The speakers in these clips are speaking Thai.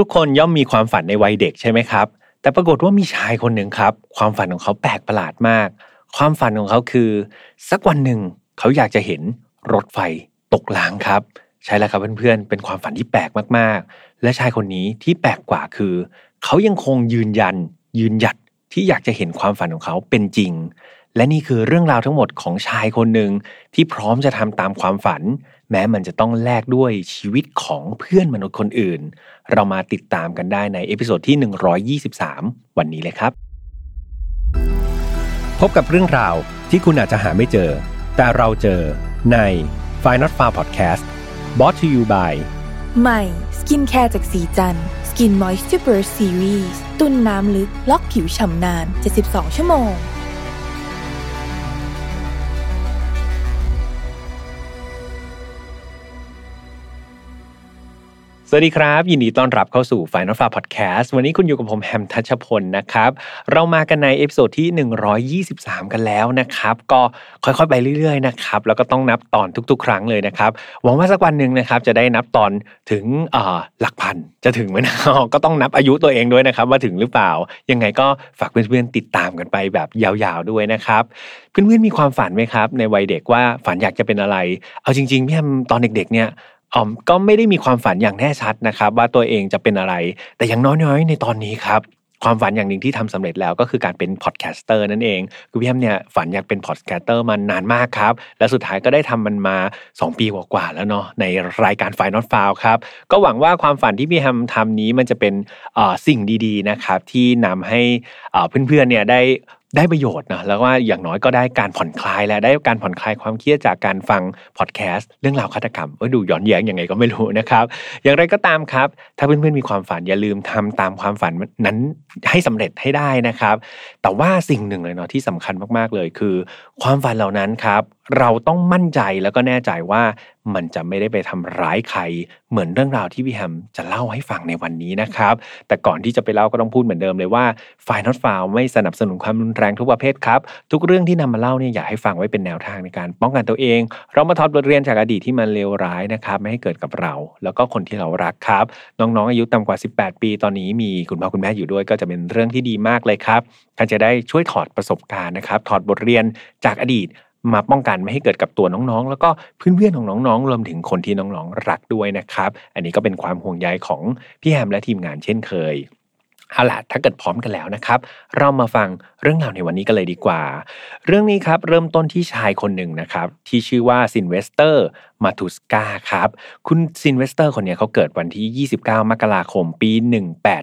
ทุกๆ คนย่อมมีความฝันในวัยเด็กใช่ไหมครับ แต่ปรากฏว่ามีชายคนหนึ่งครับ ความฝันของเขาแปลกประหลาดมาก ความฝันของเขาคือ สักวันหนึ่งเขาอยากจะเห็นรถไฟตกรางครับ ใช่แล้วครับเพื่อนๆ เป็นความฝันที่แปลกมากๆ และชายคนนี้ที่แปลกกว่าคือ เขายังคงยืนยัน ยืนหยัดที่อยากจะเห็นความฝันของเขาเป็นจริง และนี่คือเรื่องราวทั้งหมดของชายคนหนึ่งที่พร้อมจะทำตามความฝัน แม้มันจะต้องแลกด้วยชีวิตของเพื่อนมนุษย์คนอื่น เรามาติดตามกันได้ใน Episode ที่ 123 วันนี้เลยครับ พบกับเรื่องราวที่คุณอาจจะหาไม่เจอ แต่เราเจอใน f i n a l f a r Podcast b o t to you by ใหม่สกินแคร์จากศรีจันทร์ Skin Moisture Burst ซีรีส์ตุนน้ำลึก ล็อกผิวฉ่ำนาน 72 ชั่วโมง สวัสดีครับ ยินดีต้อนรับเข้าสู่ File Not Found Podcast วันนี้คุณอยู่กับผมแฮมทัชพลนะครับ เรามากันใน Episode ที่ 123 กันแล้วนะครับ ก็ค่อยๆไปเรื่อยๆนะครับ แล้วก็ต้องนับตอนทุก ๆ ครั้งเลยนะครับ หวังว่าสักวันหนึ่งนะครับจะได้นับตอนถึงหลักพันจะถึงไหมนะก็ต้องนับอายุตัวเองด้วยนะครับ ว่าถึงหรือเปล่า ยังไงก็ฝากเพื่อนๆติดตามกันไปแบบยาวๆด้วยนะครับเพื่อนๆมีความฝันไหมครับ ในวัยเด็กว่าฝันอยากจะเป็นอะไร เอาจริงๆพี่แฮมตอนเด็กๆเนี่ย แฮมก็ไม่ได้มีความฝันอย่างแน่ชัดนะครับ ว่าตัวเองจะเป็นอะไร แต่อย่างน้อยๆในตอนนี้ครับความฝันอย่างหนึ่งที่ทำสำเร็จแล้วก็คือการเป็น podcaster นั่นเองคือพี่แฮมเนี่ยฝันอยากเป็น podcaster มานานมากครับ และสุดท้ายก็ได้ทำมันมา 2 ปีกว่าๆแล้วเนาะในรายการ File Not Found ครับ ก็หวังว่าความฝันที่พี่แฮมทำนี้มันจะเป็นสิ่งดีๆนะครับที่นำให้เพื่อนๆเนี่ยได้ ได้ประโยชน์นะแล้วว่าอย่างน้อยก็ได้การผ่อนคลายและได้การผ่อนคลายความเครียดจากการฟังพอดแคสต์เรื่องราวฆาตกรรมว่าดูย้อนแย้งยังไงก็ไม่รู้นะครับ อย่างไรก็ตามครับ ถ้าเพื่อนๆมีความฝันอย่าลืมทำตามความฝันนั้นให้สำเร็จให้ได้นะครับ แต่ว่าสิ่งหนึ่งเลยเนาะที่สำคัญมากๆเลยคือ ความฝันเหล่านั้นครับ เราต้องมั่นใจแล้วก็แน่ใจว่ามันจะไม่ได้ไปทำร้ายใคร เหมือนเรื่องราวที่พี่แฮมจะเล่าให้ฟังในวันนี้นะครับ แต่ก่อนที่จะไปเล่าก็ต้องพูดเหมือนเดิมเลยว่าฝ่ายนอตฟาวไม่สนับสนุนความรุนแรงทุกประเภทครับ ทุกเรื่องที่นำมาเล่าเนี่ยอยากให้ฟังไว้เป็นแนวทางในการป้องกันตัวเอง เรามาทอดบทเรียนจากอดีตที่มันเลวร้ายนะครับ ไม่ให้เกิดกับเรา แล้วก็คนที่เรารักครับ น้องๆอายุต่ำกว่า 18 ปี ตอนนี้มีคุณพ่อคุณแม่อยู่ด้วย ก็จะเป็นเรื่องที่ดีมากเลยครับท่านจะได้ช่วยถอดประสบการณ์นะครับถอดบทเรียนจากอดีต มาป้องกันไม่ให้เกิดกับตัวน้องๆ แล้วก็เพื่อนๆของน้องๆ รวมถึงคนที่น้องๆ รักด้วยนะครับ อันนี้ก็เป็นความห่วงใยของพี่แฮมและทีมงานเช่นเคยเอาล่ะถ้าเกิดพร้อมกันแล้วนะครับ เรามาฟังเรื่องราวในวันนี้กันเลยดีกว่า เรื่องนี้ครับเริ่มต้นที่ชายคนหนึ่งนะครับ ที่ชื่อว่าซินเวสเตอร์มาทุสกาครับ คุณซินเวสเตอร์คนนี้เขาเกิดวันที่ 29 มกราคมปี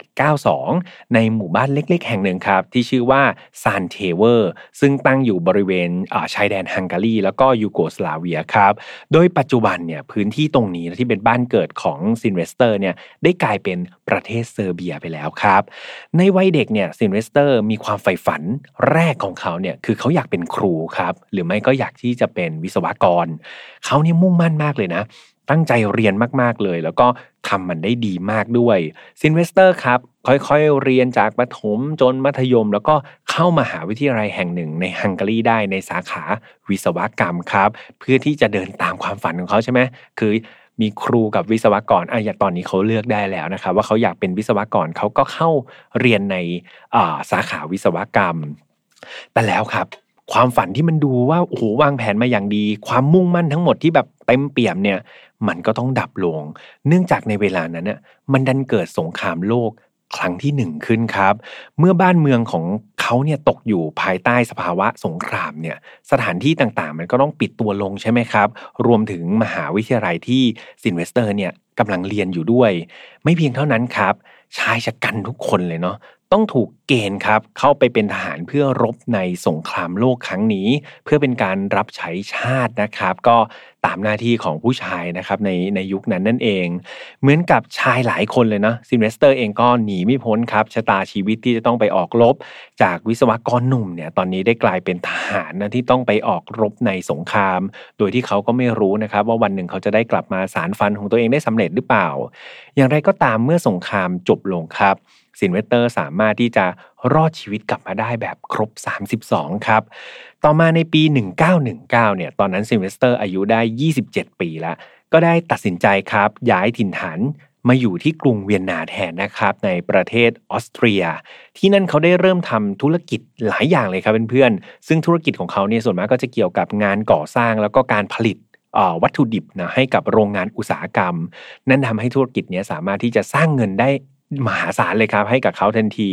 1892 ในหมู่บ้านเล็กๆ แห่งหนึ่งครับ ที่ชื่อว่าซานเทเวอร์ ซึ่งตั้งอยู่บริเวณชายแดนฮังการีแล้วก็ยูโกสลาเวียครับ โดยปัจจุบันเนี่ยพื้นที่ตรงนี้ที่เป็นบ้านเกิดของซินเวสเตอร์เนี่ยได้กลายเป็นประเทศเซอร์เบียไปแล้วครับ ในวัยเด็กเนี่ยซินเวสเตอร์มีความใฝ่ฝันแรกของเขาเนี่ยคือเขาอยากเป็นครูครับหรือไม่ก็อยากที่จะเป็นวิศวกรเขาเนี่ยมุ่งมั่นมากเลยนะ ตั้งใจเรียนมากๆเลย แล้วก็ทำมันได้ดีมากด้วยซินเวสเตอร์ครับ ค่อยๆเรียนจากประถมจนมัธยม แล้วก็เข้ามหาวิทยาลัยแห่งหนึ่งในฮังการีได้ในสาขาวิศวกรรมครับ เพื่อที่จะเดินตามความฝันของเขาใช่ไหมคือมีครูกับวิศวกรอะอย่างตอนนี้เขาเลือกได้แล้วนะครับ ว่าเขาอยากเป็นวิศวกรเขาก็เข้าเรียนในสาขาวิศวกรรม แต่แล้วครับ ความฝันที่มันดูว่าโอ้โหวางแผนมาอย่างดี ความมุ่งมั่นทั้งหมดที่แบบเต็มเปี่ยมเนี่ย มันก็ต้องดับลง เนื่องจากในเวลานั้นเนี่ยมันดันเกิดสงครามโลกครั้งที่หนึ่งขึ้นครับ เมื่อบ้านเมืองของเขาเนี่ยตกอยู่ภายใต้สภาวะสงครามเนี่ยสถานที่ต่างๆ มันก็ต้องปิดตัวลงใช่ไหมครับ รวมถึงมหาวิทยาลัยที่ซินเวสเตอร์เนี่ยกำลังเรียนอยู่ด้วย ไม่เพียงเท่านั้นครับ ชายฉกรรจ์ทุกคนเลยเนาะ ต้องถูกเกณฑ์ครับเข้าไปเป็นทหารเพื่อรบในสงครามโลกครั้งนี้ เพื่อเป็นการรับใช้ชาตินะครับ ก็ตามหน้าที่ของผู้ชายนะครับในในยุคนั้นนั่นเอง เหมือนกับชายหลายคนเลยนะซินเวสเตอร์เองก็หนีไม่พ้นครับชะตาชีวิตที่จะต้องไปออกรบ จากวิศวกรหนุ่มเนี่ยตอนนี้ได้กลายเป็นทหารนะที่ต้องไปออกรบในสงคราม โดยที่เขาก็ไม่รู้นะครับ ว่าวันหนึ่งเขาจะได้กลับมาสานฝันของตัวเองได้สำเร็จหรือเปล่า อย่างไรก็ตามเมื่อสงครามจบลงครับ ซินเวสเตอร์สามารถที่จะรอดชีวิตกลับมาได้แบบครบ 32 ครับ ต่อมาในปี 1919 เนี่ย ตอนนั้นซินเวสเตอร์อายุได้ 27 ปีแล้ว ก็ได้ตัดสินใจครับ ย้ายถิ่นฐานมาอยู่ที่กรุงเวียนนาแทนนะครับ ในประเทศออสเตรีย ที่นั่นเขาได้เริ่มทำธุรกิจหลายอย่างเลยครับเพื่อนๆซึ่งธุรกิจของเขาเนี่ยส่วนมากก็จะเกี่ยวกับงานก่อสร้างแล้วก็การผลิตวัตถุดิบนะให้กับโรงงานอุตสาหกรรม นั่นทำให้ธุรกิจนี้สามารถที่จะสร้างเงินได้ มหาศาลเลยครับ ให้กับเขาทันที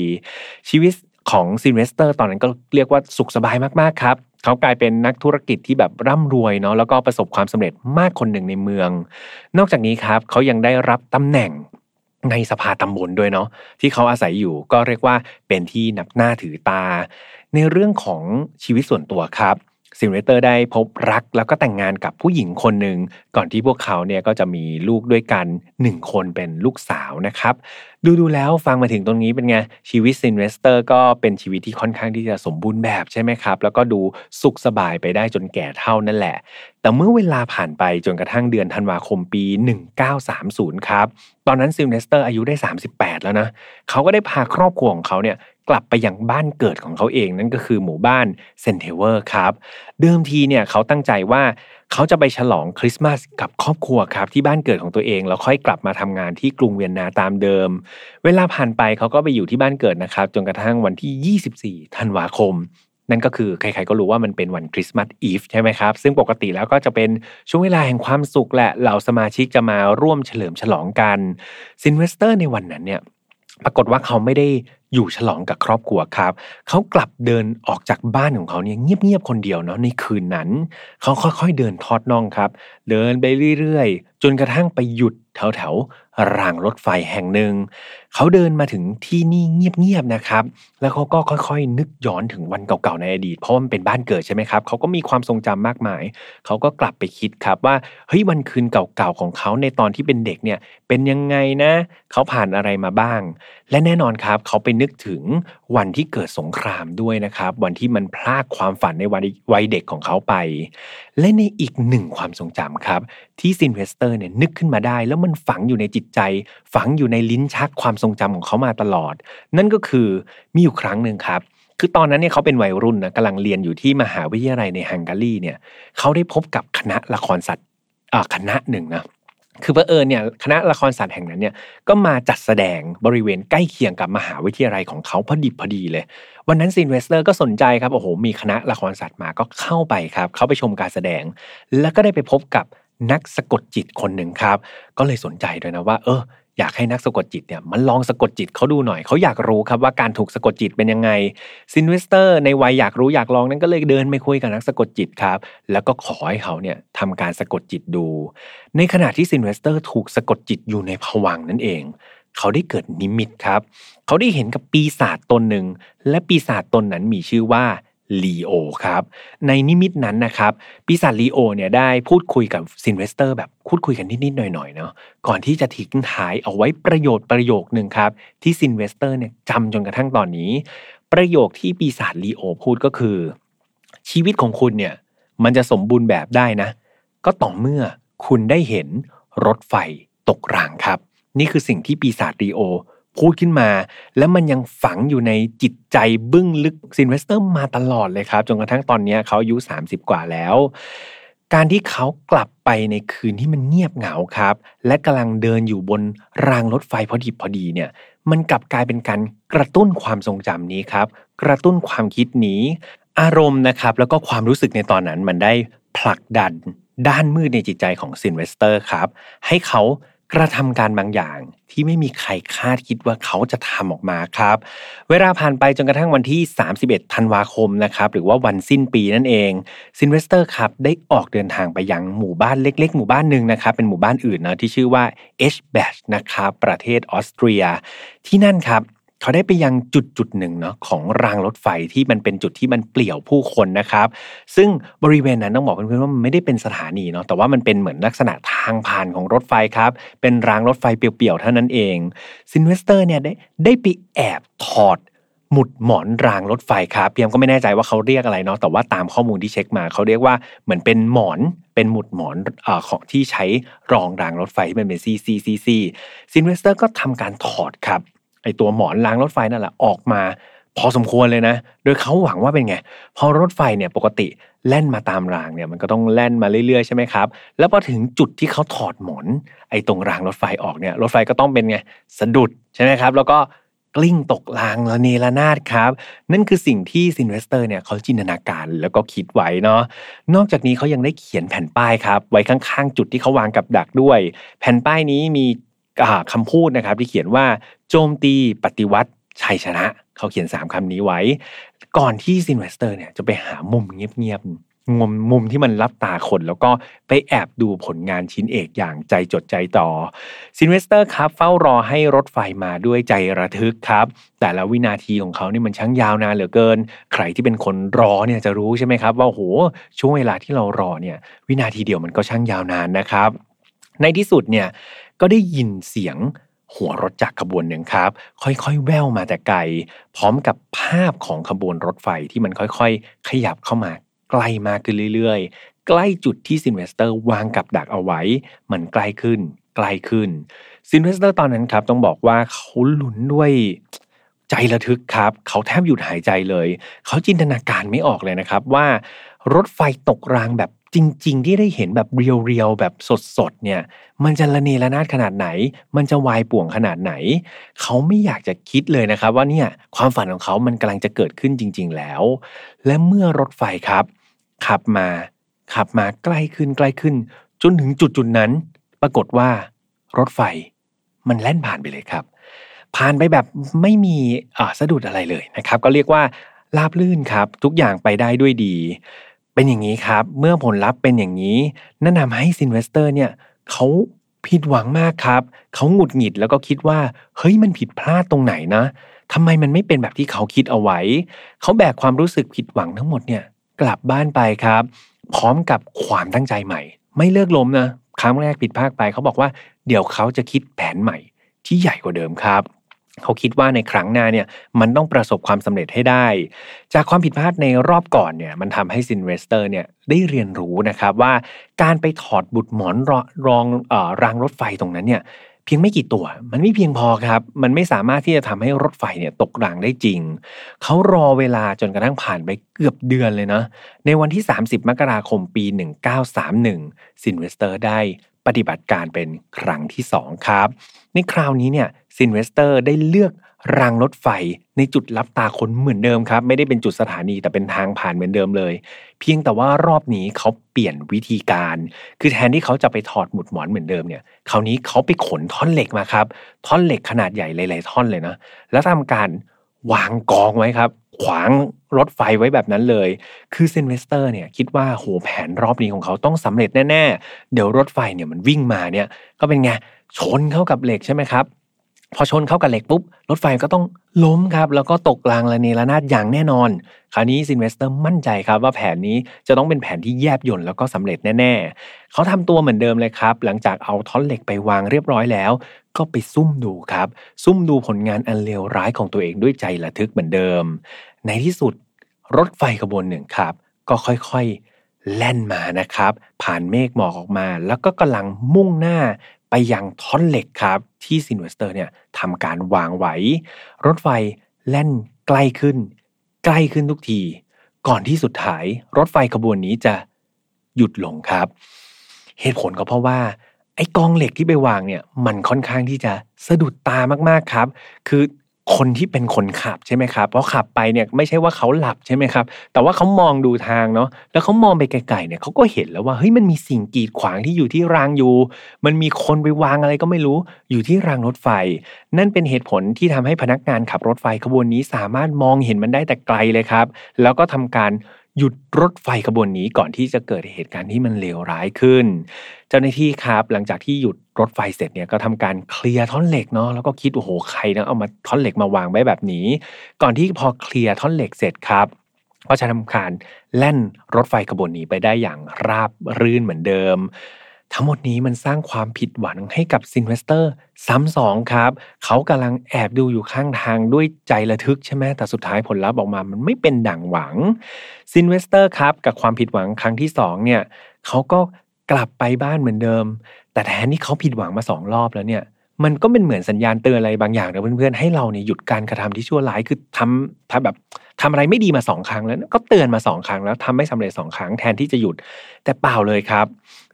ชีวิตของซินเวสเตอร์ตอนนั้นก็เรียกว่าสุขสบายมากๆครับเขากลายเป็นนักธุรกิจที่แบบร่ำรวยเนาะแล้วก็ประสบความสำเร็จมากคนหนึ่งในเมือง นอกจากนี้ครับเขายังได้รับตำแหน่งในสภาตำบลด้วยเนาะที่เขาอาศัยอยู่ก็เรียกว่าเป็นที่นับหน้าถือตา ในเรื่องของชีวิตส่วนตัวครับ ซินเวสเตอร์ได้พบรักแล้วก็แต่งงานกับผู้หญิงคนหนึ่งก่อนที่พวกเขาเนี่ยก็จะมีลูกด้วยกันหนึ่งคนเป็นลูกสาวนะครับ ดูดูแล้วฟังมาถึงตรงนี้เป็นไง ชีวิตซินเวสเตอร์ก็เป็นชีวิตที่ค่อนข้างที่จะสมบูรณ์แบบใช่ไหมครับ แล้วก็ดูสุขสบายไปได้จนแก่เฒ่านั่นแหละ แต่เมื่อเวลาผ่านไปจนกระทั่งเดือนธันวาคมปี 1930 ครับ ตอนนั้นซินเวสเตอร์อายุได้ 38 แล้วนะเขาก็ได้พาครอบครัวของเขาเนี่ย กลับไปยังบ้านเกิดของเขาเองนั่นก็คือหมู่บ้านเซนเทเวอร์ครับเดิมทีเนี่ยเขาตั้งใจว่าเขาจะไปฉลองคริสต์มาสกับครอบครัวครับที่บ้านเกิดของตัวเอง แล้วค่อยกลับมาทำงานที่กรุงเวียนนาตามเดิม เวลาผ่านไปเขาก็ไปอยู่ที่บ้านเกิดนะครับจนกระทั่งวันที่ 24 ธันวาคม นั่นก็คือใครๆก็รู้ว่ามันเป็นวันคริสต์มาสอีฟใช่ไหมครับ ซึ่งปกติแล้วก็จะเป็นช่วงเวลาแห่งความสุขแหละเหล่าสมาชิกจะมาร่วมเฉลิมฉลองกันซินเวสเตอร์ในวันนั้นเนี่ย ปรากฏว่าเขาไม่ได้อยู่ฉลองกับครอบครัวครับ เขากลับเดินออกจากบ้านของเขาเนี่ยเงียบๆคนเดียวเนาะในคืนนั้น เขาค่อยๆเดินทอดน่องครับ เดินไปเรื่อยๆ จนกระทั่งไปหยุดแถวรางรถไฟแห่งหนึ่ง เขาเดินมาถึงที่นี่เงียบๆนะครับ แล้วเขาก็ค่อยๆ นึกย้อนถึงวันเก่าๆในอดีต เพราะมันเป็นบ้านเกิดใช่ไหมครับเขาก็มีความทรงจำมากมาย เขาก็กลับไปคิดครับว่าเฮ้ยวันคืนเก่าๆของเขาในตอนที่เป็นเด็กเนี่ยเป็นยังไงนะ เขาผ่านอะไรมาบ้าง และแน่นอนครับ เขาไปนึกถึงวันที่เกิดสงครามด้วยนะครับ วันที่มันพรากความฝันในวัยเด็กของเขาไป และในอีกหนึ่งความทรงจำครับ ที่ซินเวสเตอร์เนี่ยนึกขึ้นมาได้ แล้วมันฝังอยู่ในจิตใจฝังอยู่ในลิ้นชักความทรงจำของเขามาตลอด นั่นก็คือมีอยู่ครั้งหนึ่งครับ คือตอนนั้นเนี่ยเขาเป็นวัยรุ่นนะกำลังเรียนอยู่ที่มหาวิทยาลัยในฮังการีเนี่ยเขาได้พบกับคณะละครสัตว์คณะหนึ่งนะคือเผอิญเนี่ยคณะละครสัตว์แห่งนั้นเนี่ยก็มาจัดแสดงบริเวณใกล้เคียงกับมหาวิทยาลัยของเขาพอดีพอดีเลย วันนั้นซินเวสเตอร์ก็สนใจครับโอ้โหมีคณะละครสัตว์มาก็เข้าไปครับ เขาไปชมการแสดง แล้วก็ได้ไปพบกับ นักสะกดจิตคนหนึ่งครับ ก็เลยสนใจด้วยนะว่า เอออยากให้นักสะกดจิตเนี่ยมันลองสะกดจิตเขาดูหน่อยเขาอยากรู้ครับว่าการถูกสะกดจิตเป็นยังไงซินเวสเตอร์ในวัยอยากรู้อยากลองนั้นก็เลยเดินไปคุยกับนักสะกดจิตครับ แล้วก็ขอให้เขาเนี่ยทำการสะกดจิตดู ในขณะที่ซินเวสเตอร์ถูกสะกดจิตอยู่ในภวังค์นั่นเอง เขาได้เกิดนิมิตครับ เขาได้เห็นกับปีศาจตนหนึ่งและปีศาจตนนั้นมีชื่อว่า ลีโอครับในนิมิตนั้นนะครับปีศาจลีโอเนี่ยได้พูดคุยกับซินเวสเตอร์แบบพูดคุยกันนิดๆหน่อยๆเนาะก่อนที่จะทิ้งท้ายเอาไว้ประโยชน์ประโยคหนึ่งครับที่ซินเวสเตอร์เนี่ยจำจนกระทั่งตอนนี้ ประโยคที่ปีศาจลีโอพูดก็คือ ชีวิตของคุณเนี่ยมันจะสมบูรณ์แบบได้นะ ก็ต่อเมื่อคุณได้เห็นรถไฟตกรางครับ นี่คือสิ่งที่ปีศาจลีโอ พูดขึ้นมา แล้วมันยังฝังอยู่ในจิตใจเบื้องลึกซินเวสเตอร์มาตลอดเลยครับจนกระทั่งตอนนี้เขาอายุ 30 กว่าแล้ว การที่เขากลับไปในคืนที่มันเงียบเหงาครับ และกำลังเดินอยู่บนรางรถไฟพอดีพอดีเนี่ยมันกลับกลายเป็นการกระตุ้นความทรงจำนี้ครับ กระตุ้นความคิดนี้ อารมณ์นะครับแล้วก็ความรู้สึกในตอนนั้นมันได้ผลักดันด้านมืดในจิตใจของซินเวสเตอร์ครับ ให้เขา กระทำการบางอย่างที่ไม่มีใครคาดคิดว่าเขาจะทำออกมาครับ เวลาผ่านไปจนกระทั่งวันที่ 31 ธันวาคมนะครับหรือว่าวันสิ้นปีนั่นเองซินเวสเตอร์ครับได้ออกเดินทางไปยังหมู่บ้านเล็ก ๆ หมู่บ้านหนึ่งนะครับเป็นหมู่บ้านอื่นนะที่ชื่อว่าเอชแบชนะครับประเทศออสเตรีย ที่นั่นครับ เขาได้ไปยังจุดจุดหนึ่งเนาะของรางรถไฟที่มันเป็นจุดที่มันเปลี่ยวผู้คนนะครับ ซึ่งบริเวณนั้นต้องบอกเพื่อนๆว่ามันไม่ได้เป็นสถานีเนาะแต่ว่ามันเป็นเหมือนลักษณะทางผ่านของรถไฟครับ เป็นรางรถไฟเปลี่ยวๆเท่านั้นเองซินเวสเตอร์เนี่ยได้ได้ไปแอบถอดหมุดหมอนรางรถไฟครับเพียมก็ไม่แน่ใจว่าเขาเรียกอะไรเนาะแต่ว่าตามข้อมูลที่เช็คมาเขาเรียกว่าเหมือนเป็นหมอนเป็นหมุดหมอนอของที่ใช้รองรางรถไฟที่มันเป็นซี่ซี่ซี่ซี่ซินเวสเตอร์ก็ทำการถอดครับ ไอตัวหมอนรางรถไฟนั่นแหละออกมา พอสมควรเลยนะ โดยเขาหวังว่าเป็นไง พอรถไฟเนี่ยปกติแล่นมาตามรางเนี่ยมันก็ต้องแล่นมาเรื่อยๆใช่ไหมครับ แล้วพอถึงจุดที่เขาถอดหมอนไอ้ตรงรางรถไฟออกเนี่ยรถไฟก็ต้องเป็นไงสะดุดใช่ไหมครับ แล้วก็กลิ้งตกรางระเนระนาดครับ นั่นคือสิ่งที่ซินเวสเตอร์เนี่ยเขาจินตนาการแล้วก็คิดไว้เนาะนอกจากนี้เขายังได้เขียนแผ่นป้ายครับ ไว้ข้างๆ จุดที่เขาวางกับดักด้วย แผ่นป้ายนี้มีคำพูดนะครับที่เขียนว่า โจมตีปฏิวัติชัยชนะ เขาเขียน3คำนี้ไว้ ก่อนที่ซินเวสเตอร์เนี่ยจะไปหามุมเงียบมุมมุมที่มันลับตาคน แล้วก็ไปแอบดูผลงานชิ้นเอกอย่างใจจดใจจ่อซินเวสเตอร์ครับ เฝ้ารอให้รถไฟมาด้วยใจระทึกครับ แต่ละวินาทีของเขานี่มันช่างยาวนานเหลือเกิน ใครที่เป็นคนรอเนี่ยจะรู้ใช่ไหมครับ ว่าโหช่วงเวลาที่เรารอเนี่ย วินาทีเดียวมันก็ช่างยาวนานนะครับ ในที่สุดเนี่ยก็ได้ยินเสียง หัวรถจักรขบวนหนึ่งครับ ค่อยๆ แว่วมาแต่ไกล พร้อมกับภาพของขบวนรถไฟที่มันค่อยๆ ขยับเข้ามาใกล้มากขึ้นเรื่อยๆ ใกล้จุดที่ซินเวสเตอร์วางกับดักเอาไว้ มันใกล้ขึ้น ใกล้ขึ้นซินเวสเตอร์ตอนนั้นครับต้องบอกว่าเขาลุ้นด้วยใจระทึกครับ เขาแทบหยุดหายใจเลย เขาจินตนาการไม่ออกเลยนะครับว่ารถไฟตกรางแบบ จริง ๆ ที่ได้เห็นแบบ real ๆแบบสดๆเนี่ย มันจะระเนระนาดขนาดไหน มันจะวายป่วงขนาดไหน เขาไม่อยากจะคิดเลยนะครับ ว่าเนี่ยความฝันของเขามันกำลังจะเกิดขึ้นจริง ๆ แล้ว และเมื่อรถไฟครับ ขับมาขับมาใกล้ขึ้นใกล้ขึ้น จนถึงจุดจุดนั้น ปรากฏว่ารถไฟมันแล่นผ่านไปเลยครับ ผ่านไปแบบไม่มีอ่าสะดุดอะไรเลยนะครับ ก็เรียกว่าราบลื่นครับ ทุกอย่างไปได้ด้วยดี เป็นอย่างนี้ครับ เมื่อผลลัพธ์เป็นอย่างนี้นั่นทำให้ซินเวสเตอร์เนี่ยเขาผิดหวังมากครับเขาหงุดหงิดแล้วก็คิดว่า เฮ้ยมันผิดพลาดตรงไหนนะทำไมมันไม่เป็นแบบที่เขาคิดเอาไว้ เขาแบกความรู้สึกผิดหวังทั้งหมดเนี่ยกลับบ้านไปครับ พร้อมกับความตั้งใจใหม่ ไม่เลิกล้มนะครั้งแรกผิดพลาดไปเขาบอกว่าเดี๋ยวเขาจะคิดแผนใหม่ที่ใหญ่กว่าเดิมครับ เขาคิดว่าในครั้งหน้าเนี่ยมันต้องประสบความสำเร็จให้ได้ จากความผิดพลาดในรอบก่อนเนี่ยมันทำให้ซินเวสเตอร์เนี่ยได้เรียนรู้นะครับว่าการไปถอดหมุดหมอนรองอรางรถไฟตรงนั้นเนี่ยเพียงไม่กี่ตัว มันไม่เพียงพอครับ มันไม่สามารถที่จะทำให้รถไฟเนี่ยตกรางได้จริง เขารอเวลาจนกระทั่งผ่านไปเกือบเดือนเลยนะ ในวันที่ 30 มกราคมปี 1931ซินเวสเตอร์ได้ ปฏิบัติการเป็นครั้งที่ 2 ครับ ในคราวนี้เนี่ยซินเวสเตอร์ได้เลือกรางรถไฟในจุดลับตาคนเหมือนเดิมครับ ไม่ได้เป็นจุดสถานีแต่เป็นทางผ่านเหมือนเดิมเลย เพียงแต่ว่ารอบนี้เขาเปลี่ยนวิธีการ คือแทนที่เขาจะไปถอดหมุดหมอนเหมือนเดิมเนี่ยคราวนี้เขาไปขนท่อนเหล็กมาครับ ท่อนเหล็กขนาดใหญ่หลาย ๆ ท่อนเลยนะ แล้วทำการวางกองไว้ครับ ขวางรถไฟไว้แบบนั้นเลย คือซินเวสเตอร์เนี่ยคิดว่าโหแผนรอบนี้ของเขาต้องสำเร็จแน่ๆ เดี๋ยวรถไฟเนี่ยมันวิ่งมาเนี่ยก็เป็นไงชนเข้ากับเหล็กใช่ไหมครับ พอชนเข้ากับเหล็กปุ๊บรถไฟก็ต้องล้มครับ แล้วก็ตกรางระเนระนาดอย่างแน่นอน คราวนี้ซินเวสเตอร์มั่นใจครับว่าแผนนี้จะต้องเป็นแผนที่แยบยลแล้วก็สำเร็จแน่ๆ เขาทำตัวเหมือนเดิมเลยครับ หลังจากเอาท่อนเหล็กไปวางเรียบร้อยแล้ว ก็ไปซุ่มดูครับ ซุ่มดูผลงานอันเลวร้ายของตัวเองด้วยใจระทึกเหมือนเดิม ในที่สุดรถไฟขบวนหนึ่งครับ ก็ค่อยๆแล่นมานะครับ ผ่านเมฆหมอกออกมา แล้วก็กำลังมุ่งหน้าไปยังท่อนเหล็กครับ ที่ซินเวสเตอร์เนี่ยทำการวางไว้ รถไฟแล่นใกล้ขึ้น ใกล้ขึ้นทุกที ก่อนที่สุดท้ายรถไฟขบวนนี้จะหยุดลงครับ เหตุผลก็เพราะว่าไอ้กองเหล็กที่ไปวางเนี่ยมันค่อนข้างที่จะสะดุดตามากๆครับ คือ คนที่เป็นคนขับใช่ไหมครับเพราะขับไปเนี่ยไม่ใช่ว่าเขาหลับใช่ไหมครับ แต่ว่าเขามองดูทางเนาะแล้วเขามองไปไกลๆเนี่ยเขาก็เห็นแล้วว่าเฮ้ยมันมีสิ่งกีดขวางที่อยู่ที่รางอยู่ มันมีคนไปวางอะไรก็ไม่รู้อยู่ที่รางรถไฟ นั่นเป็นเหตุผลที่ทำให้พนักงานขับรถไฟขบวนนี้สามารถมองเห็นมันได้แต่ไกลเลยครับ แล้วก็ทำการ หยุดรถไฟขบวนนี้ก่อนที่จะเกิดเหตุการณ์ที่มันเลวร้ายขึ้น เจ้าหน้าที่ครับหลังจากที่หยุดรถไฟเสร็จเนี่ยก็ทำการเคลียร์ท่อนเหล็กเนาะแล้วก็คิดโอ้โหใครนะเอามาท่อนเหล็กมาวางไว้แบบนี้ ก่อนที่พอเคลียร์ท่อนเหล็กเสร็จครับก็จะทำการแล่นรถไฟขบวนนี้ไปได้อย่างราบรื่นเหมือนเดิม ทั้งหมดนี้มันสร้างความผิดหวังให้กับซินเวสเตอร์ซ้ำสองครับ เขากำลังแอบดูอยู่ข้างทางด้วยใจระทึกใช่ไหมแต่สุดท้ายผลลัพธ์ออกมามันไม่เป็นดั่งหวังซินเวสเตอร์ครับ กับความผิดหวังครั้งที่สองเนี่ยเขาก็กลับไปบ้านเหมือนเดิม แต่แทนที่เขาผิดหวังมาสองรอบแล้วเนี่ยมันก็เป็นเหมือนสัญญาณเตือนอะไรบางอย่างนะเพื่อนๆให้เราเนี่ยหยุดการกระทำที่ชั่วร้ายคือทำถ้าแบบทำอะไรไม่ดีมาสองครั้งแล้ว ก็เตือนมาสองครั้งแล้วทำไม่สำเร็จสองครั้งแทนที่จะหยุดแต่เปล่าเลยครับ